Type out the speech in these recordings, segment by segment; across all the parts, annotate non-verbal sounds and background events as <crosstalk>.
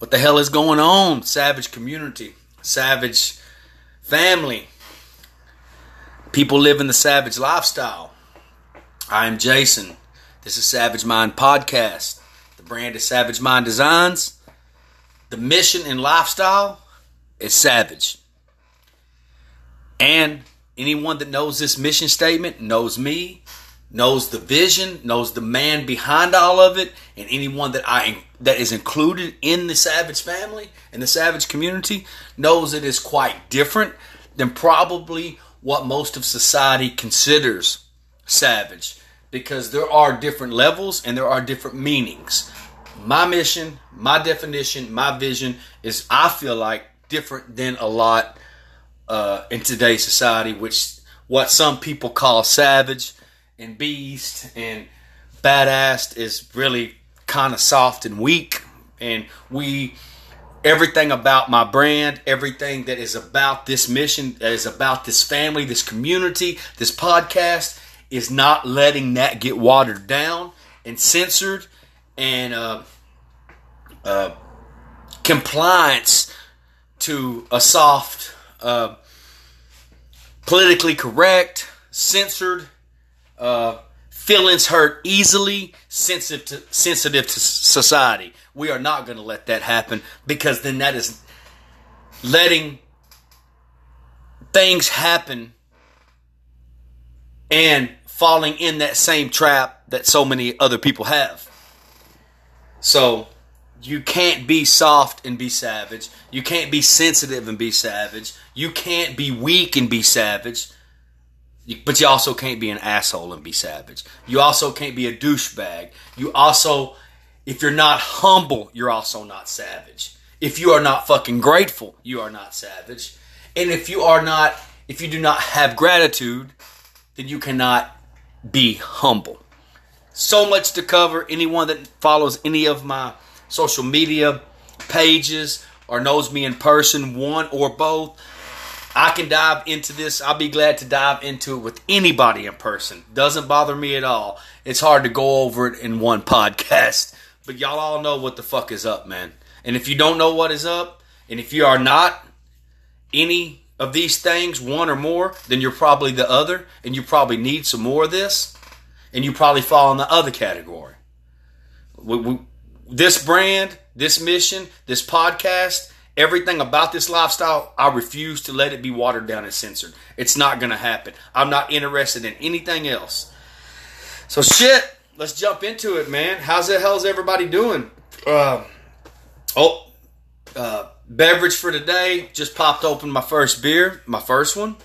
What the hell is going on, Savage community, Savage family? People living the Savage lifestyle. I am Jason. This is Savage Mind Podcast. The brand is Savage Mind Designs. The mission and lifestyle is Savage. And anyone that knows this mission statement knows me, knows the vision, knows the man behind all of it, and anyone that I that is included in the Savage family and the Savage community knows it is quite different than probably what most of society considers savage because there are different levels and there are different meanings. My mission, my definition, my vision is I feel like different than a lot uh, in today's society, which what some people call savage and beast and badass is really kind of soft and weak. And we, everything about my brand, everything that is about this mission, that is about this family, this community, this podcast, is not letting that get watered down and censored and uh, uh, compliance to a soft, uh, politically correct, censored, uh, feelings hurt easily, sensitive to, sensitive to society. We are not going to let that happen because then that is letting things happen and falling in that same trap that so many other people have. So you can't be soft and be savage. You can't be sensitive and be savage. You can't be weak and be savage. But you also can't be an asshole and be savage. You also can't be a douchebag. You also, if you're not humble, you're also not savage. If you are not fucking grateful, you are not savage. And if you are not, if you do not have gratitude, then you cannot be humble. So much to cover. Anyone that follows any of my social media pages or knows me in person, one or both, I can dive into this. I'll be glad to dive into it with anybody in person. Doesn't bother me at all. It's hard to go over it in one <laughs> podcast. But y'all all know what the fuck is up, man. And if you don't know what is up, and if you are not any of these things, one or more, then you're probably the other, and you probably need some more of this, and you probably fall in the other category. We, we, this brand, this mission, this podcast, everything about this lifestyle, I refuse to let it be watered down and censored. It's not going to happen. I'm not interested in anything else. So shit, let's jump into it, man. How's the hell's everybody doing? Uh, oh, uh, beverage for today. Just popped open my first beer, my first one,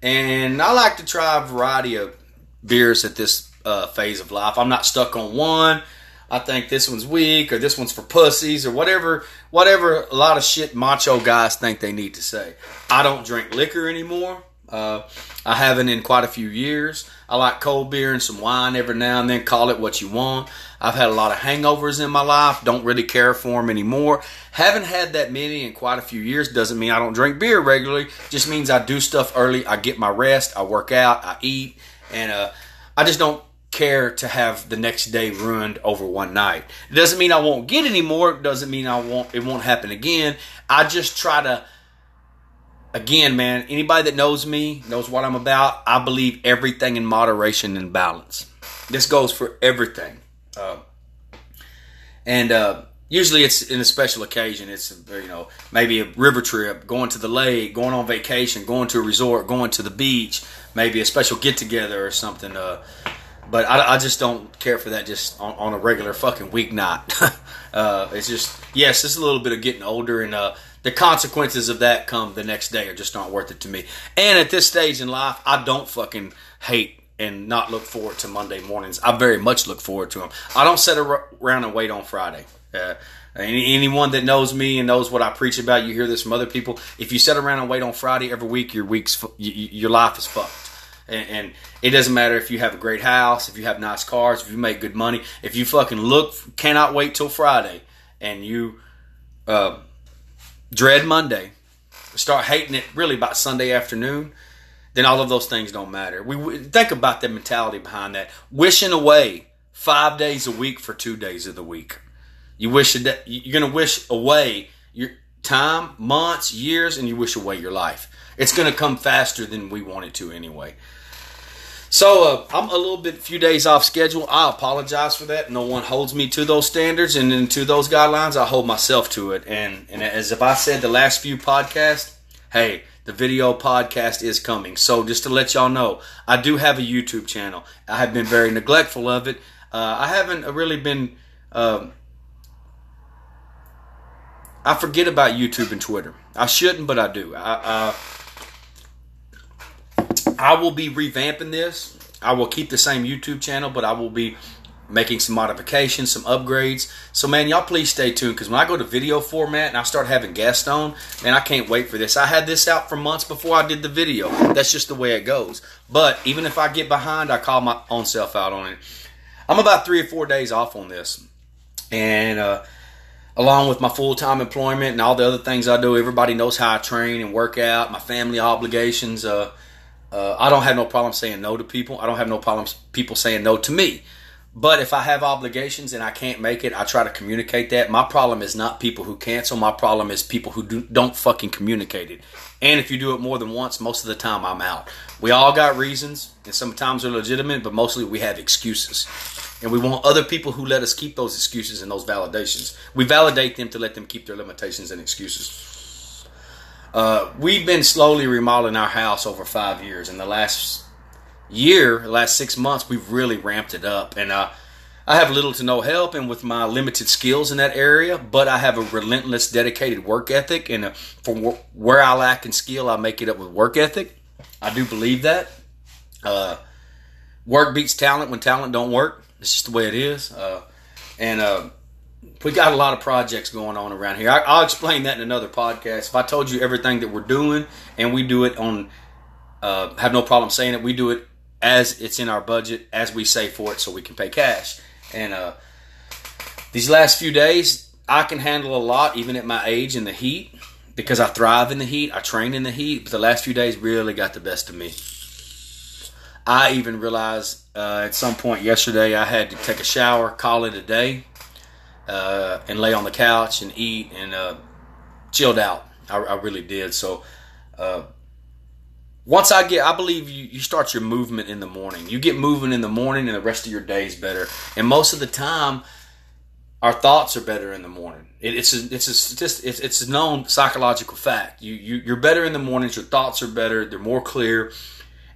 and I like to try a variety of beers at this uh, phase of life. I'm not stuck on one. I think this one's weak or this one's for pussies or whatever whatever a lot of shit macho guys think they need to say. I don't drink liquor anymore. Uh, I haven't in quite a few years. I like cold beer and some wine every now and then. Call it what you want. I've had a lot of hangovers in my life. Don't really care for them anymore. Haven't had that many in quite a few years. Doesn't mean I don't drink beer regularly. Just means I do stuff early. I get my rest. I work out. I eat, and uh, I just don't care to have the next day ruined over one night. It doesn't mean I won't get any more. It doesn't mean I won't it won't happen again. I just try to again, man, anybody that knows me knows what I'm about. I believe everything in moderation and balance. This goes for everything. Uh, and uh, usually it's in a special occasion. It's you know maybe a river trip, going to the lake, going on vacation, going to a resort, going to the beach, maybe a special get together or something. Uh, but I, I, just don't care for that just on, on a regular fucking weeknight. <laughs> uh, it's just yes, it's a little bit of getting older, and uh, the consequences of that come the next day are just not worth it to me. And at this stage in life, I don't fucking hate and not look forward to Monday mornings. I very much look forward to them. I don't sit around and wait on Friday. Uh, any, anyone that knows me and knows what I preach about, you hear this from other people. If you sit around and wait on Friday every week, your week's your life is fucked. And, and, it doesn't matter if you have a great house, if you have nice cars, if you make good money, if you fucking look, cannot wait till Friday, and you uh, dread Monday, start hating it really about Sunday afternoon, then all of those things don't matter. We think about the mentality behind that, wishing away five days a week for two days of the week. You wish you're to wish away your time, months, years, and you wish away your life. It's going to come faster than we want it to anyway. So uh, I'm a little bit, few days off schedule. I apologize for that. No one holds me to those standards and to those guidelines. I hold myself to it. And and as if I said the last few podcasts, hey, the video podcast is coming. So just to let y'all know, I do have a YouTube channel. I have been very neglectful of it. Uh, I haven't really been. Uh, I forget about YouTube and Twitter. I shouldn't, but I do. I, I will be revamping this. I will keep the same YouTube channel, but I will be making some modifications, some upgrades. So, man, y'all please stay tuned because when I go to video format and I start having guests on, man, I can't wait for this. I had this out for months before I did the video. That's just the way it goes. But even if I get behind, I call my own self out on it. I'm about three or four days off on this. And, uh, along with my full-time employment and all the other things I do, everybody knows how I train and work out, my family obligations, uh, uh, I don't have no problem saying no to people. I don't have no problems people saying no to me. But if I have obligations and I can't make it, I try to communicate that. My problem is not people who cancel. My problem is people who do, don't fucking communicate it. And if you do it more than once, most of the time I'm out. We all got reasons, and sometimes they're legitimate, but mostly we have excuses. And we want other people who let us keep those excuses and those validations. We validate them to let them keep their limitations and excuses. Uh, we've been slowly remodeling our house over five years. In the last year, last six months, we've really ramped it up. And uh, I have little to no help, and with my limited skills in that area, but I have a relentless, dedicated work ethic. And uh, for where I lack in skill, I make it up with work ethic. I do believe that. Uh, work beats talent when talent don't work. It's just the way it is. Uh, and uh, we got a lot of projects going on around here. I, will explain that in another podcast. If I told you everything that we're doing, and we do it on, uh, have no problem saying it. We do it as it's in our budget, as we save for it, so we can pay cash. And uh, these last few days, I can handle a lot, even at my age in the heat, because I thrive in the heat. I train in the heat. But the last few days really got the best of me. I even realized uh, at some point yesterday I had to take a shower, call it a day uh, and lay on the couch and eat and uh, chilled out. I, I, really did. So uh, once I get, I believe you, you start your movement in the morning. You get moving in the morning, and the rest of your day is better. And most of the time, our thoughts are better in the morning. It, it's a, it's a just it's, it's a known psychological fact. You, you you're better in the mornings. Your thoughts are better. They're more clear.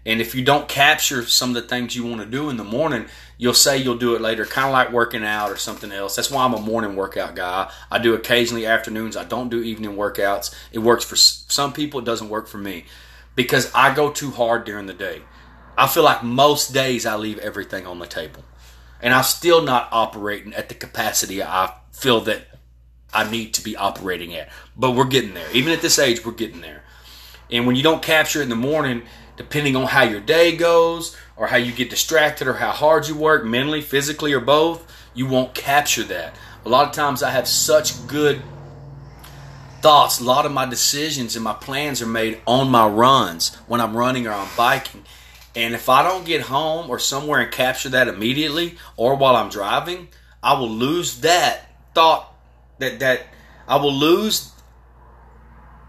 And if you don't capture some of the things you want to do in the morning, you'll say you'll do it later, kind of like working out or something else. That's why I'm a morning workout guy. I do occasionally afternoons. I don't do evening workouts. It works for some people, it doesn't work for me because I go too hard during the day. I feel like most days I leave everything on the table. And I'm still not operating at the capacity I feel that I need to be operating at. But we're getting there. Even at this age, we're getting there. And when you don't capture it in the morning, depending on how your day goes or how you get distracted or how hard you work mentally, physically, or both, you won't capture that. A lot of times I have such good thoughts, a lot of my decisions and my plans are made on my runs when I'm running or I'm biking. And if I don't get home or somewhere and capture that immediately or while I'm driving, I will lose that thought that that I will lose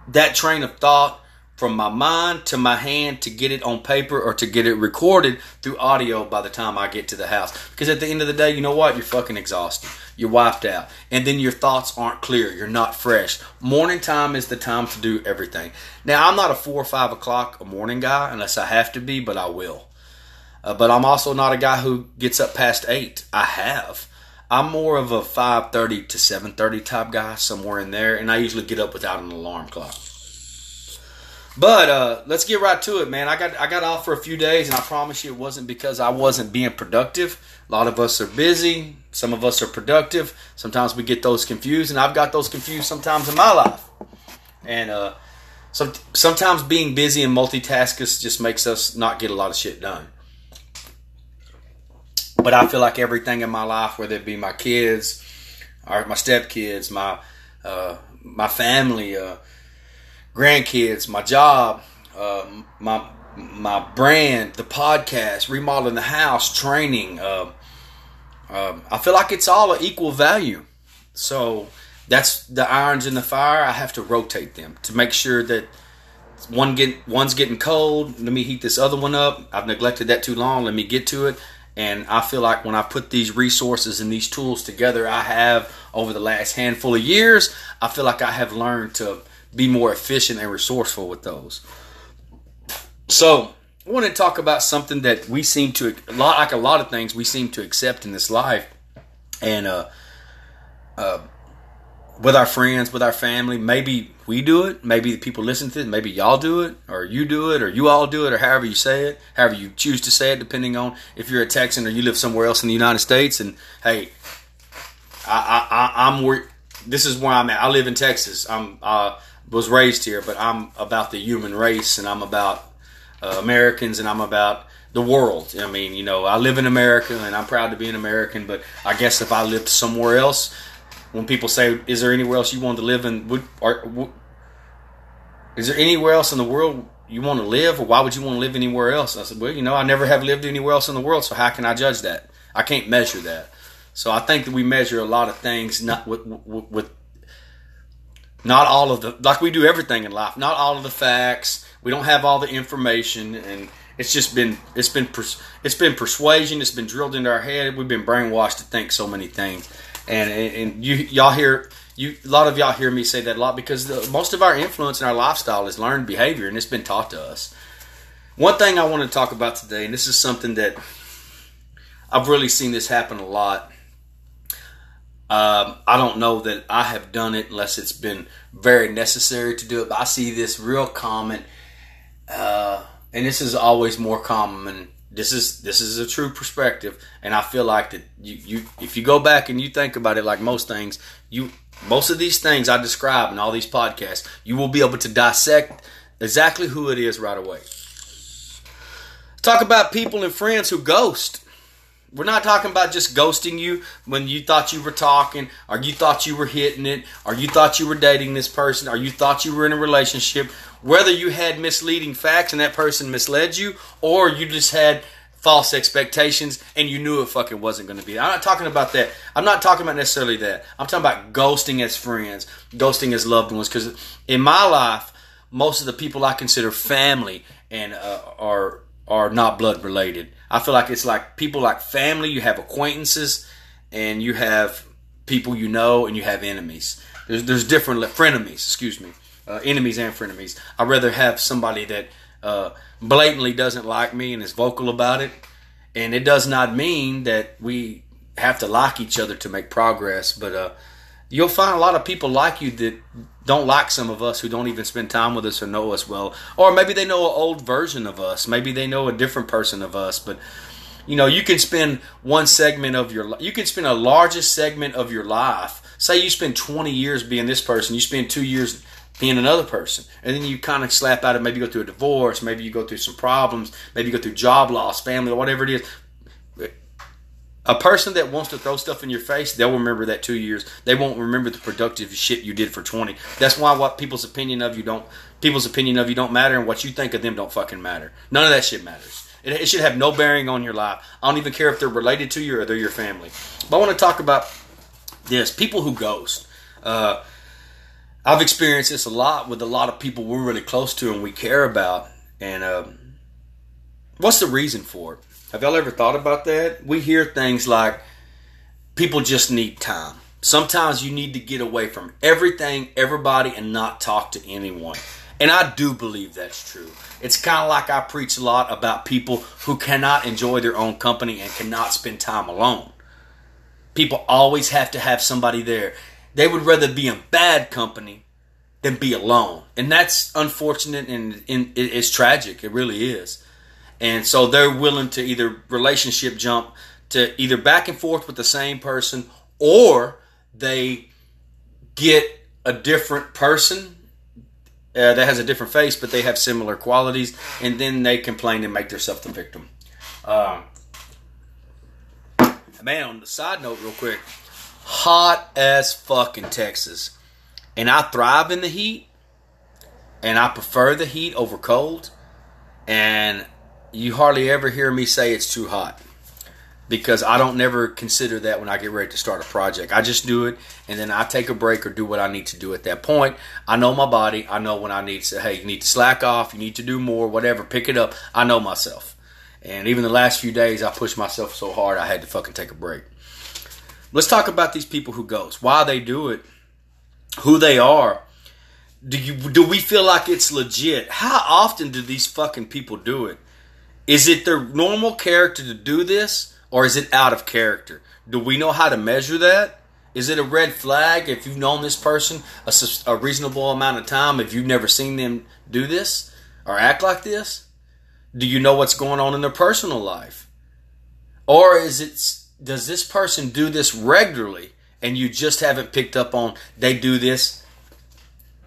that train of thought from my mind to my hand to get it on paper or to get it recorded through audio by the time I get to the house. Because at the end of the day, you know what? You're fucking exhausted. You're wiped out. And then your thoughts aren't clear. You're not fresh. Morning time is the time to do everything. Now, I'm not a four or five o'clock morning guy unless I have to be, but I will. Uh, but I'm also not a guy who gets up past eight. I have. I'm more of a 5:30 to 7:30 type guy, somewhere in there, and I usually get up without an alarm clock. But uh, let's get right to it, man. I got I got off for a few days, and I promise you, it wasn't because I wasn't being productive. A lot of us are busy. Some of us are productive. Sometimes we get those confused, and I've got those confused sometimes in my life. And uh, some, sometimes being busy and multitasking just makes us not get a lot of shit done. But I feel like everything in my life, whether it be my kids, or my stepkids, my uh, my family, uh, grandkids, my job, uh, my my brand, the podcast, remodeling the house, training. Uh, uh, I feel like it's all an equal value. So that's the irons in the fire. I have to rotate them to make sure that one get one's getting cold. Let me heat this other one up. I've neglected that too long. Let me get to it. And I feel like when I put these resources and these tools together, I have over the last handful of years, I feel like I have learned to be more efficient and resourceful with those. So I want to talk about something that we seem to a lot like a lot of things we seem to accept in this life, and uh, uh, with our friends, with our family. Maybe we do it. Maybe the people listen to it. Maybe y'all do it, or you do it, or you all do it, or however you say it, however you choose to say it, depending on if you're a Texan or you live somewhere else in the United States. And hey, I, I, I'm where this is where I'm at. I live in Texas. I'm uh, was raised here, but I'm about the human race, and I'm about uh, Americans, and I'm about the world. I mean, you know, I live in America, and I'm proud to be an American. But I guess if I lived somewhere else, when people say, "Is there anywhere else you want to live in?" Would, or, would, is there anywhere else in the world you want to live, or why would you want to live anywhere else? I said, "Well, you know, I never have lived anywhere else in the world, so how can I judge that? I can't measure that." So I think that we measure a lot of things not with, with, with not all of the like we do everything in life. Not all of the facts we don't have all the information, and it's just been it's been it's been persuasion. It's been drilled into our head. We've been brainwashed to think so many things, and and you y'all hear you a lot of y'all hear me say that a lot because the, most of our influence in our lifestyle is learned behavior, and it's been taught to us. One thing I want to talk about today, and this is something that I've really seen this happen a lot. Um, I don't know that I have done it unless it's been very necessary to do it. But I see this real common uh, and this is always more common. This is this is a true perspective, and I feel like that you, you if you go back and you think about it, like most things, you most of these things I describe in all these podcasts, you will be able to dissect exactly who it is right away. Talk about people and friends who ghost. We're not talking about just ghosting you when you thought you were talking, or you thought you were hitting it, or you thought you were dating this person, or you thought you were in a relationship. Whether you had misleading facts and that person misled you, or you just had false expectations and you knew it fucking wasn't going to be. I'm not talking about that. I'm not talking about necessarily that. I'm talking about ghosting as friends, ghosting as loved ones. Because in my life, most of the people I consider family and uh, are are not blood related. I feel like it's like people like family. You have acquaintances, and you have people you know, and you have enemies. There's there's different frenemies. Excuse me, uh, enemies and frenemies. I'd rather have somebody that uh, blatantly doesn't like me and is vocal about it. And it does not mean that we have to like each other to make progress, but uh, you'll find a lot of people like you that don't like some of us who don't even spend time with us or know us well. Or maybe they know an old version of us. Maybe they know a different person of us. But you know, you can spend one segment of your you can spend a largest segment of your life. Say you spend 20 years being this person, you spend 2 years being another person. And then you kind of slap out of maybe go through a divorce, maybe you go through some problems, maybe you go through job loss, family, or whatever it is a person that wants to throw stuff in your face, they'll remember that two years. They won't remember the productive shit you did for twenty. That's why what people's opinion of you don't people's opinion of you don't matter, and what you think of them don't fucking matter. None of that shit matters. It, it should have no bearing on your life. I don't even care if they're related to you or they're your family. But I want to talk about this: people who ghost. Uh, I've experienced this a lot with a lot of people we're really close to and we care about. And uh, what's the reason for it? Have y'all ever thought about that? We hear things like people just need time. Sometimes you need to get away from everything, everybody, and not talk to anyone. And I do believe that's true. It's kind of like I preach a lot about people who cannot enjoy their own company and cannot spend time alone. People always have to have somebody there. They would rather be in bad company than be alone. And that's unfortunate and, and it's tragic. It really is. And so they're willing to either relationship jump to either back and forth with the same person or they get a different person uh, that has a different face, but they have similar qualities, and then they complain and make themselves the victim. Um, man, on the side note, real quick, hot as fucking Texas, and I thrive in the heat, and I prefer the heat over cold, and you hardly ever hear me say it's too hot. because I don't never consider that when I get ready to start a project. I just do it and then I take a break or do what I need to do at that point. I know my body. I know when I need to hey, you need to slack off, you need to do more, whatever, pick it up. I know myself. And even the last few days, I pushed myself so hard I had to fucking take a break. Let's talk about these people who ghost, why they do it, who they are. Do you do we feel like it's legit? How often do these fucking people do it? Is it their normal character to do this? or is it out of character? Do we know how to measure that? Is it a red flag if you've known this person a, a, reasonable amount of time, if you've never seen them do this or act like this? Do you know what's going on in their personal life? Or is it does this person do this regularly and you just haven't picked up on they do this?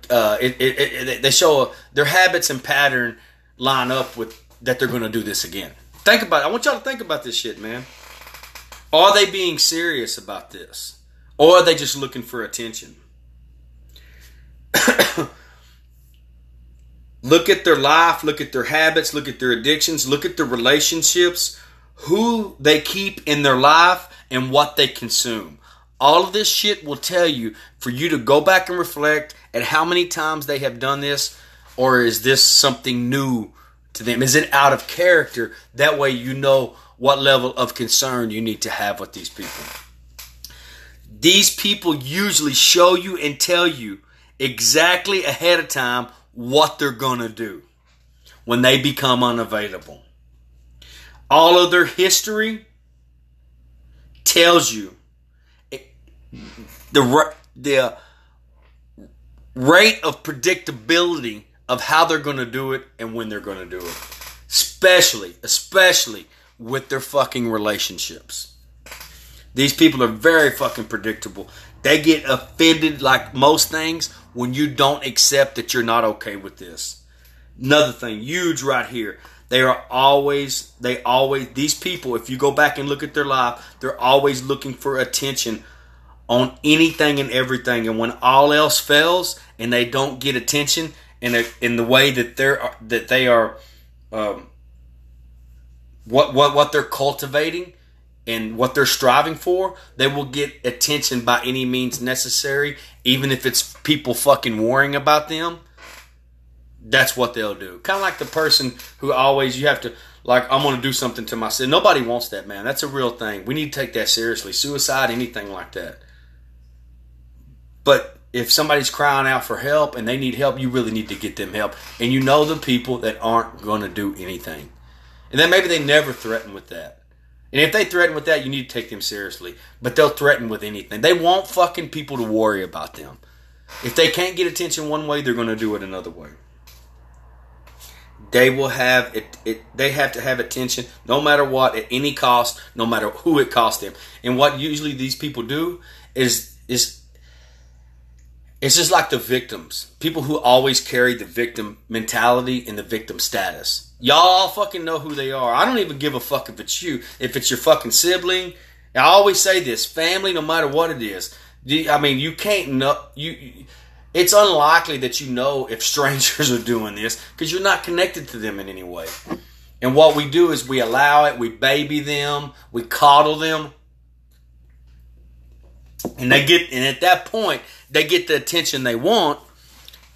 Uh, it, it, it, they show their habits and pattern line up with that they're going to do this again. Think about it. I want y'all to think about this shit, man. Are they being serious about this? Or are they just looking for attention? <coughs> look at their life, look at their habits, look at their addictions, look at their relationships, who they keep in their life, and what they consume. All of this shit will tell you for you to go back and reflect at how many times they have done this, or is this something new to them? Is it out of character? That way you know what level of concern you need to have with these people. These people usually show you and tell you exactly ahead of time what they're going to do when they become unavailable. All of their history tells you the the rate of predictability of how they're going to do it and when they're going to do it. Especially, especially with their fucking relationships. These people are very fucking predictable. They get offended like most things when you don't accept that you're not okay with this. Another thing, huge right here. They are always, they always, these people, if you go back and look at their life, they're always looking for attention on anything and everything. And when all else fails and they don't get attention, in a, in the way that they're that they are um, what what what they're cultivating and what they're striving for, they will get attention by any means necessary, even if it's people fucking worrying about them. That's what they'll do. Kind of like the person who always you have to like I'm going to do something to myself. Nobody wants that, man. That's a real thing. We need to take that seriously. Suicide, anything like that. But if somebody's crying out for help and they need help, you really need to get them help. And you know the people that aren't going to do anything. And then maybe they never threaten with that. And if they threaten with that, you need to take them seriously. But they'll threaten with anything. They want fucking people to worry about them. If they can't get attention one way, they're going to do it another way. They will have it, it. They have to have attention, no matter what, at any cost, no matter who it costs them. And what usually these people do is is it's just like the victims. People who always carry the victim mentality and the victim status. Y'all fucking know who they are. I don't even give a fuck if it's you, if it's your fucking sibling. I always say this family, no matter what it is. I mean, you can't know. You, it's unlikely that you know if <laughs> strangers are doing this because you're not connected to them in any way. And what we do is we allow it, we baby them, we coddle them, and they get. And at that point, they get the attention they want,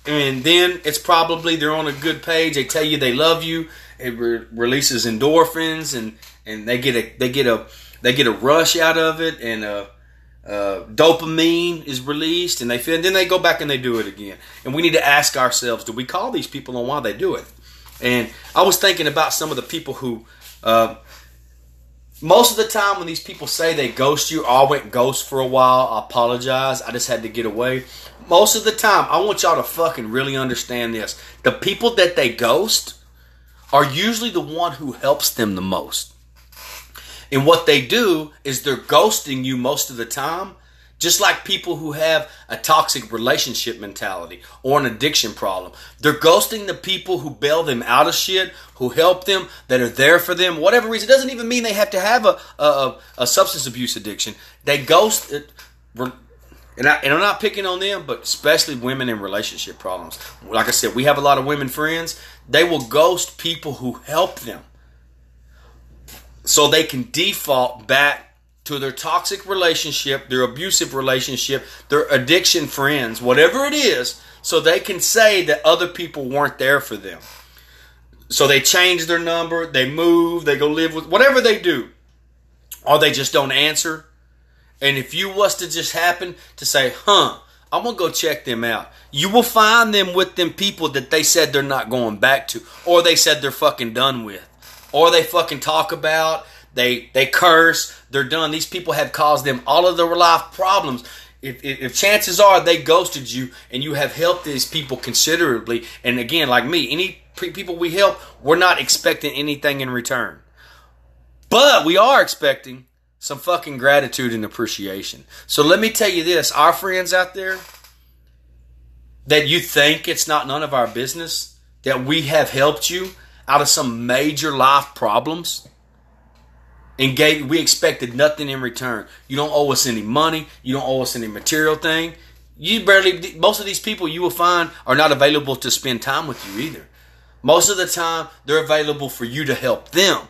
and then it's probably they're on a good page. They tell you they love you. It re- releases endorphins, and and they get a they get a they get a rush out of it, and uh, uh, dopamine is released, and they feel. And then they go back and they do it again. And we need to ask ourselves: Do we call these people on why they do it? And I was thinking about some of the people who. Uh, most of the time when these people say they ghost you, oh, I went ghost for a while, I apologize, I just had to get away. Most of the time, I want y'all to fucking really understand this. The people that they ghost are usually the one who helps them the most. And what they do is they're ghosting you most of the time just like people who have a toxic relationship mentality or an addiction problem. They're ghosting the people who bail them out of shit, who help them, that are there for them, whatever reason. It doesn't even mean they have to have a, a, a substance abuse addiction. They ghost it. And, I, and I'm not picking on them, but especially women in relationship problems. Like I said, we have a lot of women friends. They will ghost people who help them. so they can default back to their toxic relationship, their abusive relationship, their addiction friends, whatever it is, so they can say that other people weren't there for them. So they change their number, they move, they go live with whatever they do, or they just don't answer. And if you was to just happen to say, huh, I'm gonna go check them out, you will find them with them people that they said they're not going back to, or they said they're fucking done with, or they fucking talk about, they they curse, they're done. These people have caused them all of their life problems. If, if, if, chances are they ghosted you and you have helped these people considerably, and again, like me, any people we help, we're not expecting anything in return. But we are expecting some fucking gratitude and appreciation. So let me tell you this, our friends out there that you think it's not none of our business, that we have helped you out of some major life problems and gave we expected nothing in return. You don't owe us any money, you don't owe us any material thing. You barely most of these people you will find are not available to spend time with you either. Most of the time they're available for you to help them.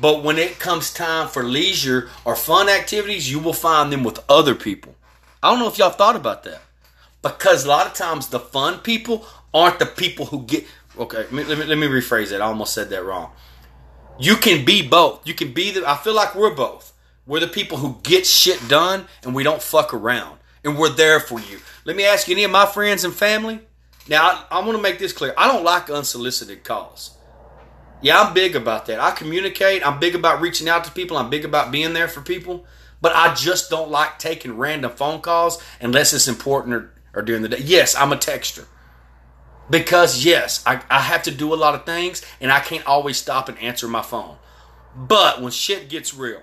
But when it comes time for leisure or fun activities, you will find them with other people. I don't know if y'all thought about that. Because a lot of times the fun people aren't the people who get okay, let me, let me, rephrase that. I almost said that wrong you can be both. You can be the. I feel like we're both. We're the people who get shit done and we don't fuck around. And we're there for you. Let me ask you, any of my friends and family? Now, I, want to make this clear. I don't like unsolicited calls. Yeah, I'm big about that. I communicate. I'm big about reaching out to people. I'm big about being there for people. But I just don't like taking random phone calls unless it's important or, or during the day. Yes, I'm a texter. Because, yes, I, I have to do a lot of things and I can't always stop and answer my phone. But when shit gets real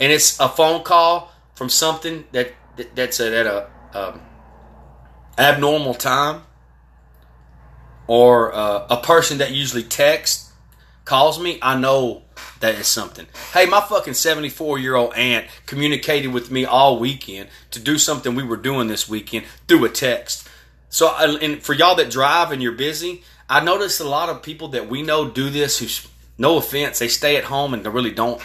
and it's a phone call from something that, that that's at a um, abnormal time or uh, a person that usually texts calls me, I know that is something. Hey, my fucking 74 year old aunt communicated with me all weekend to do something we were doing this weekend through a text. So, uh, and for y'all that drive and you're busy, I notice a lot of people that we know do this. Who, no offense, they stay at home and they really don't.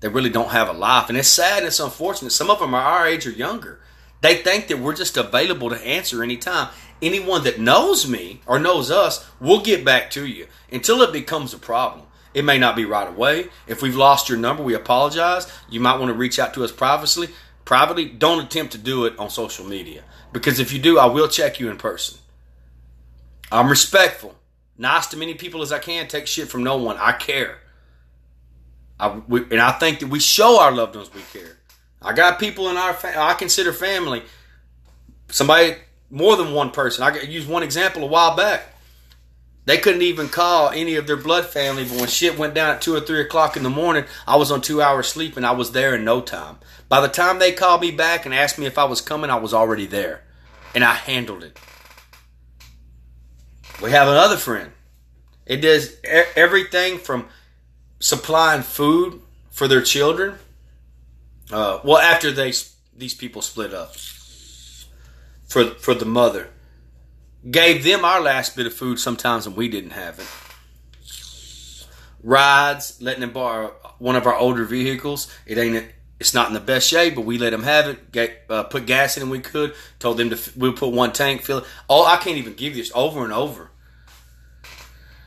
They really don't have a life, and it's sad. And it's unfortunate. Some of them are our age or younger. They think that we're just available to answer anytime. Anyone that knows me or knows us, we'll get back to you until it becomes a problem. It may not be right away. If we've lost your number, we apologize. You might want to reach out to us privately. Privately, don't attempt to do it on social media. Because if you do, I will check you in person. I'm respectful. Nice to many people as I can. Take shit from no one. I care. I, we, and I think that we show our loved ones we care. I got people in our fa- I consider family. Somebody more than one person. I used one example a while back. They couldn't even call any of their blood family, but when shit went down at two or three o'clock in the morning, I was on two hours sleep and I was there in no time. By the time they called me back and asked me if I was coming, I was already there. And I handled it. We have another friend. It does everything from supplying food for their children. Uh, well, after they these people split up, for for the mother, gave them our last bit of food sometimes when we didn't have it. Rides, letting them borrow one of our older vehicles. It ain't it's not in the best shape, but we let them have it. Get, uh, put gas in, and we could. Told them to we'll put one tank, fill it. Oh, I can't even give this over and over.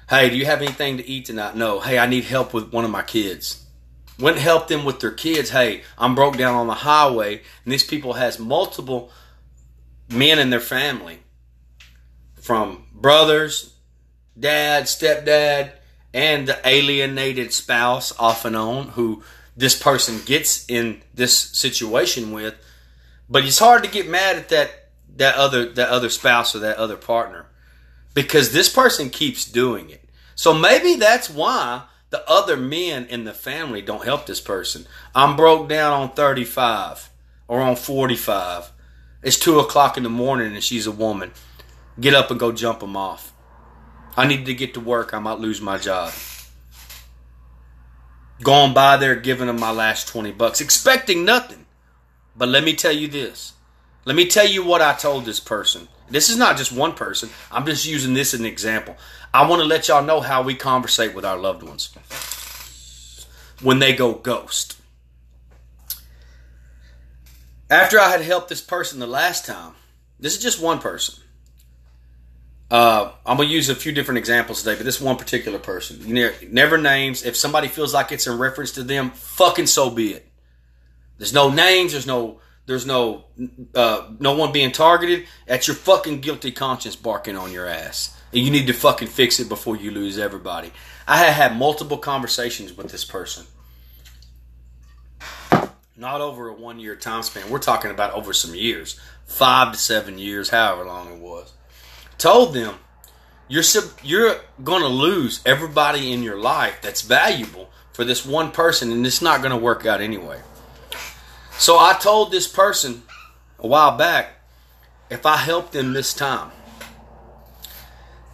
Hey, do you have anything to eat tonight? No. Hey, I need help with one of my kids. Went and helped them with their kids. Hey, I'm broke down on the highway, and these people has multiple men in their family, from brothers, dad, stepdad, and the alienated spouse off and on who this person gets in this situation with. But it's hard to get mad at that that other that other spouse or that other partner because this person keeps doing it. So maybe that's why the other men in the family don't help this person. I'm broke down on 35 or on 45. It's two o'clock in the morning and she's a woman. Get up and go jump them off. I need to get to work. I might lose my job Going by there giving them my last 20 bucks, expecting nothing. But let me tell you this. Let me tell you what I told this person. This is not just one person. I'm just using this as an example. I want to let y'all know how we conversate with our loved ones. when they go ghost. After I had helped this person the last time, this is just one person. Uh, I'm gonna use a few different examples today, but this one particular person, you never, never names. If somebody feels like it's in reference to them, fucking so be it. There's no names. There's no. There's no. Uh, no one being targeted. That's your fucking guilty conscience barking on your ass, and you need to fucking fix it before you lose everybody. I have had multiple conversations with this person. Not over a one year time span. We're talking about over some years, five to seven years, however long it was. Told them you're you're going to lose everybody in your life that's valuable for this one person, and it's not going to work out anyway. So I told this person a while back if I help them this time,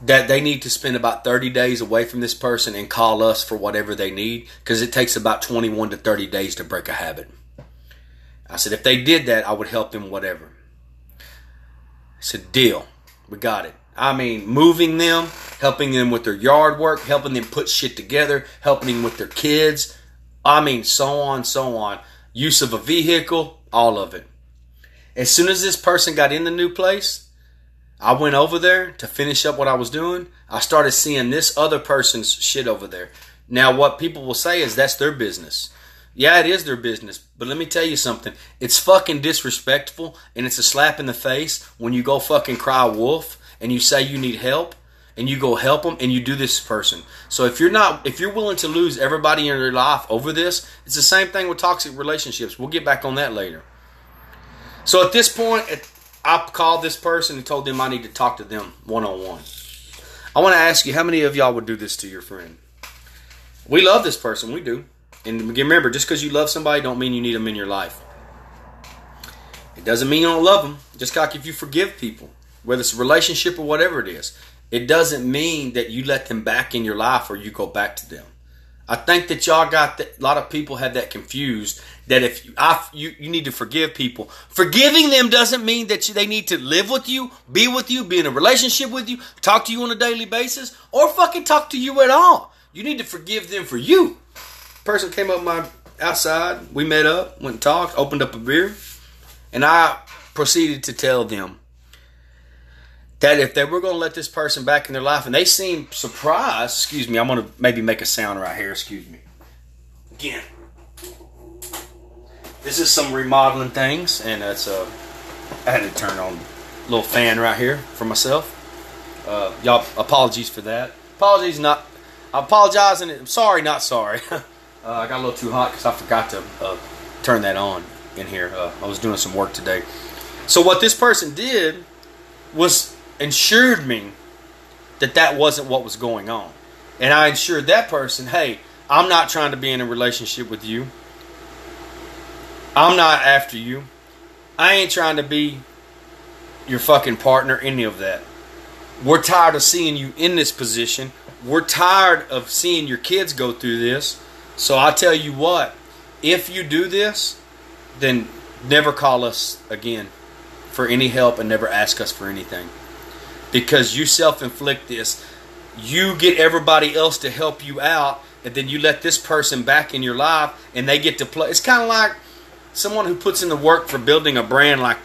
that they need to spend about 30 days away from this person and call us for whatever they need because it takes about 21 to 30 days to break a habit. I said, if they did that, I would help them whatever. I said, deal. We got it. I mean, moving them, helping them with their yard work, helping them put shit together, helping them with their kids. I mean, so on, so on. Use of a vehicle, all of it. As soon as this person got in the new place, I went over there to finish up what I was doing. I started seeing this other person's shit over there. Now, what people will say is that's their business. Yeah, it is their business. But let me tell you something. It's fucking disrespectful and it's a slap in the face when you go fucking cry wolf and you say you need help and you go help them and you do this person. So if you're not if you're willing to lose everybody in your life over this, it's the same thing with toxic relationships. We'll get back on that later. So at this point, I called this person and told them I need to talk to them one on one. I want to ask you, how many of y'all would do this to your friend? We love this person, we do. And remember, just because you love somebody, don't mean you need them in your life. It doesn't mean you don't love them. Just like if you forgive people, whether it's a relationship or whatever it is, it doesn't mean that you let them back in your life or you go back to them. I think that y'all got that. A lot of people have that confused. That if you, I, you, you need to forgive people. Forgiving them doesn't mean that you, they need to live with you, be with you, be in a relationship with you, talk to you on a daily basis, or fucking talk to you at all. You need to forgive them for you. Person came up my outside. We met up, went and talked, opened up a beer, and I proceeded to tell them that if they were going to let this person back in their life and they seemed surprised, excuse me, I'm going to maybe make a sound right here, excuse me. Again, this is some remodeling things, and it's a. I had to turn on a little fan right here for myself. Uh, y'all, apologies for that. Apologies, not. I apologize, and I'm sorry, not sorry. <laughs> uh, I got a little too hot because I forgot to uh, turn that on in here. Uh, I was doing some work today. So what this person did was ensured me that that wasn't what was going on. And I ensured that person, hey, I'm not trying to be in a relationship with you. I'm not after you. I ain't trying to be your fucking partner, any of that. We're tired of seeing you in this position. We're tired of seeing your kids go through this. So I tell you what, if you do this, then never call us again for any help and never ask us for anything because you self inflict this. You get everybody else to help you out, and then you let this person back in your life, and they get to play. It's kind of like someone who puts in the work for building a brand like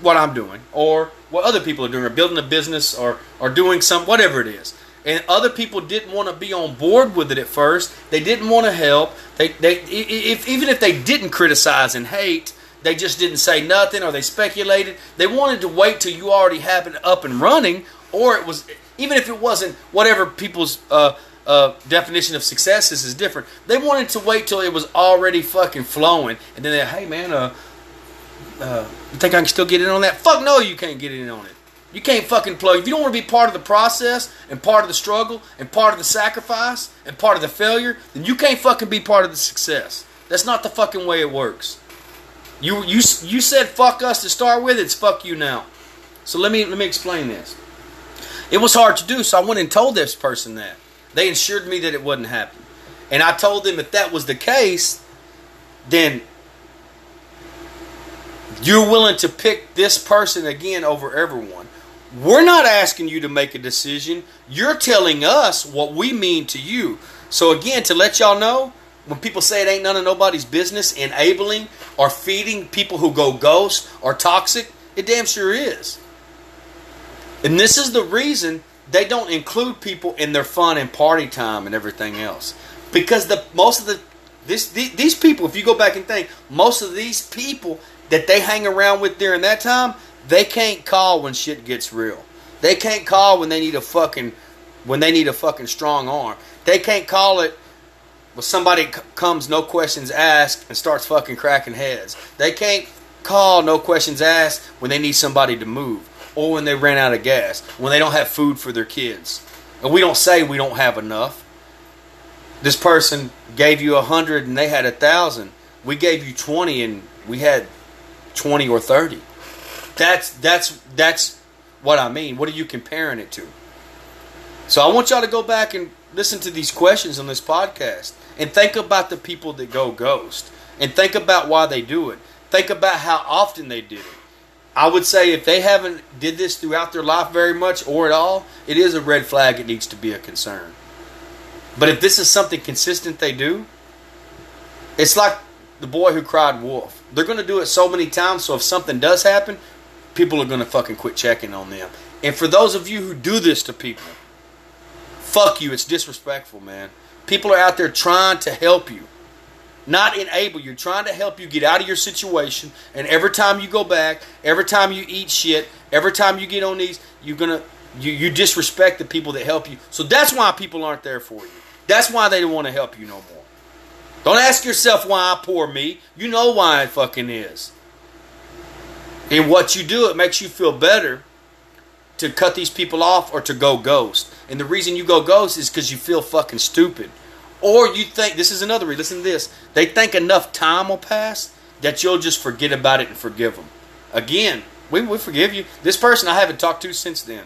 what I'm doing, or what other people are doing, or building a business, or or doing some whatever it is. And other people didn't want to be on board with it at first. They didn't want to help. They, they, if, even if they didn't criticize and hate, they just didn't say nothing or they speculated. They wanted to wait till you already had it up and running, or it was even if it wasn't whatever people's uh, uh, definition of success is is different. They wanted to wait till it was already fucking flowing, and then they, hey man, uh, uh, you think I can still get in on that? Fuck no, you can't get in on it. You can't fucking plug. If you don't want to be part of the process and part of the struggle and part of the sacrifice and part of the failure, then you can't fucking be part of the success. That's not the fucking way it works. You you you said fuck us to start with. It's fuck you now. So let me let me explain this. It was hard to do, so I went and told this person that. They assured me that it wouldn't happen. And I told them if that was the case, then you're willing to pick this person again over everyone. We're not asking you to make a decision. You're telling us what we mean to you. So again, to let y'all know, when people say it ain't none of nobody's business, enabling or feeding people who go ghost or toxic, it damn sure is. And this is the reason they don't include people in their fun and party time and everything else. Because the most of the this these people, if you go back and think, most of these people that they hang around with during that time, they can't call when shit gets real. They can't call when they need a fucking when they need a fucking strong arm. They can't call it when somebody c- comes no questions asked and starts fucking cracking heads. They can't call no questions asked when they need somebody to move or when they ran out of gas, when they don't have food for their kids. And we don't say we don't have enough. This person gave you a hundred and they had a thousand. We gave you twenty and we had twenty or thirty. That's that's that's what I mean. What are you comparing it to? So I want y'all to go back and listen to these questions on this podcast and think about the people that go ghost and think about why they do it. Think about how often they did it. I would say if they haven't did this throughout their life very much or at all, it is a red flag. It needs to be a concern. But if this is something consistent they do, it's like the boy who cried wolf. They're going to do it so many times, so if something does happen, people are going to fucking quit checking on them. And for those of you who do this to people, fuck you. It's disrespectful, man. People are out there trying to help you, not enable you, trying to help you get out of your situation. And every time you go back, every time you eat shit, every time you get on these, you're to you, you disrespect the people that help you. So that's why people aren't there for you. That's why they don't want to help you no more. Don't ask yourself why I poor me. You know why it fucking is. And what you do, it makes you feel better to cut these people off or to go ghost. And the reason you go ghost is because you feel fucking stupid. Or you think, this is another reason, listen to this. They think enough time will pass that you'll just forget about it and forgive them. Again, we, we forgive you. This person I haven't talked to since then.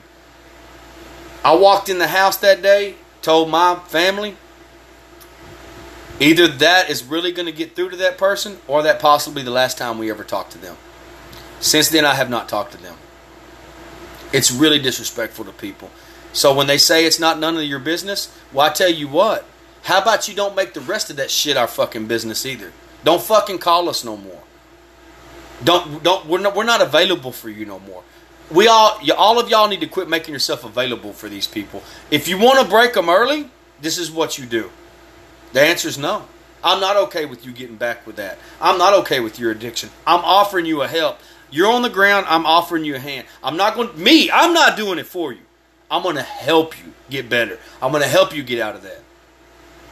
I walked in the house that day, told my family, either that is really going to get through to that person or that possibly the last time we ever talked to them. Since then, I have not talked to them. It's really disrespectful to people. So when they say it's not none of your business, well, I tell you what. How about you don't make the rest of that shit our fucking business either? Don't fucking call us no more. Don't don't we're not we're not available for you no more we all all of y'all need to quit making yourself available for these people. If you want to break them early, this is what you do. The answer is no. I'm not okay with you getting back with that. I'm not okay with your addiction. I'm offering you a help. You're on the ground. I'm offering you a hand. I'm not going. Me. I'm not doing it for you. I'm going to help you get better. I'm going to help you get out of that.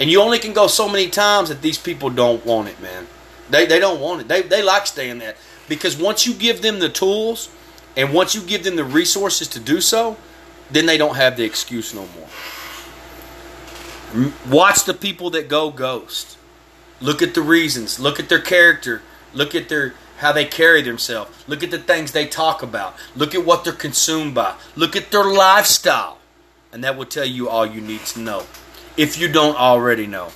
And you only can go so many times that these people don't want it, man. They they don't want it. They they like staying there because once you give them the tools and once you give them the resources to do so, then they don't have the excuse no more. Watch the people that go ghost. Look at the reasons. Look at their character. Look at their how they carry themselves. Look at the things they talk about. Look at what they're consumed by. Look at their lifestyle. And that will tell you all you need to know. If you don't already know.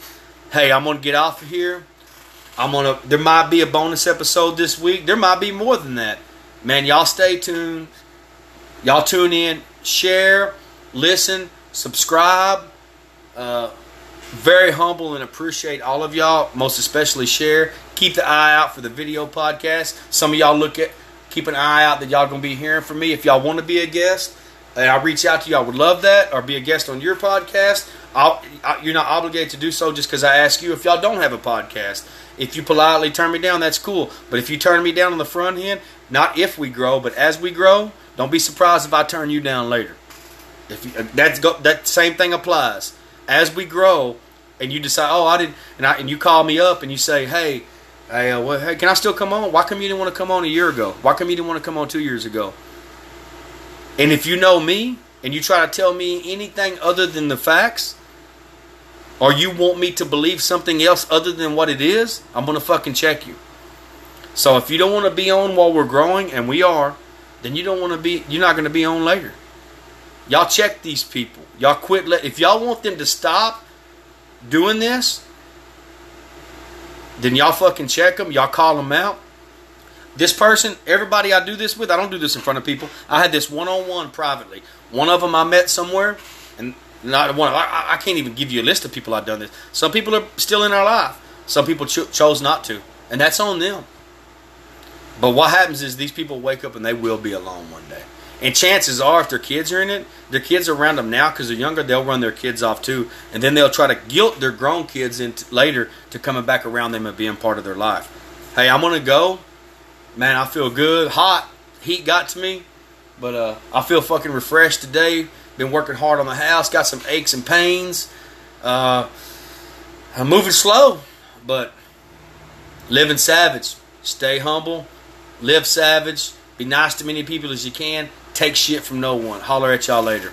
Hey, I'm gonna get off of here. I'm gonna there might be a bonus episode this week. There might be more than that man, y'all stay tuned. Y'all tune in, share, listen, subscribe. Uh, very humble and appreciate all of y'all, most especially share. Keep the eye out for the video podcast. Some of y'all look at, keep an eye out that y'all gonna be hearing from me. If y'all want to be a guest, and I'll reach out to you. I would love that, or be a guest on your podcast. I, you're not obligated to do so just because I ask you. If y'all don't have a podcast, if you politely turn me down, that's cool. But if you turn me down on the front end, not if we grow, but as we grow, don't be surprised if I turn you down later. If you, uh, that's go, that same thing applies. As we grow, and you decide, oh, I didn't, and, I, and you call me up and you say, hey, hey, uh, well, hey, can I still come on? Why come you didn't want to come on a year ago? Why come you didn't want to come on two years ago? And if you know me and you try to tell me anything other than the facts, or you want me to believe something else other than what it is, I'm gonna fucking check you. So if you don't want to be on while we're growing, and we are, then you don't want to be. You're not going to be on later. Y'all check these people. Y'all quit. Let if y'all want them to stop doing this, then y'all fucking check them. Y'all call them out. This person, everybody I do this with, I don't do this in front of people. I had this one on one privately. One of them I met somewhere, and Not one. I, I can't even give you a list of people I've done this. Some people are still in our life. Some people cho- chose not to, and that's on them. But what happens is these people wake up and they will be alone one day. And chances are, if their kids are in it, their kids are around them now because they're younger. They'll run their kids off too, and then they'll try to guilt their grown kids into later to coming back around them and being part of their life. Hey, I'm gonna go. Man, I feel good. Hot heat got to me, but uh, I feel fucking refreshed today. Been working hard on the house. Got some aches and pains. Uh, I'm moving slow, but living savage. Stay humble. Live savage. Be nice to many people as you can. Take shit from no one. Holler at y'all later.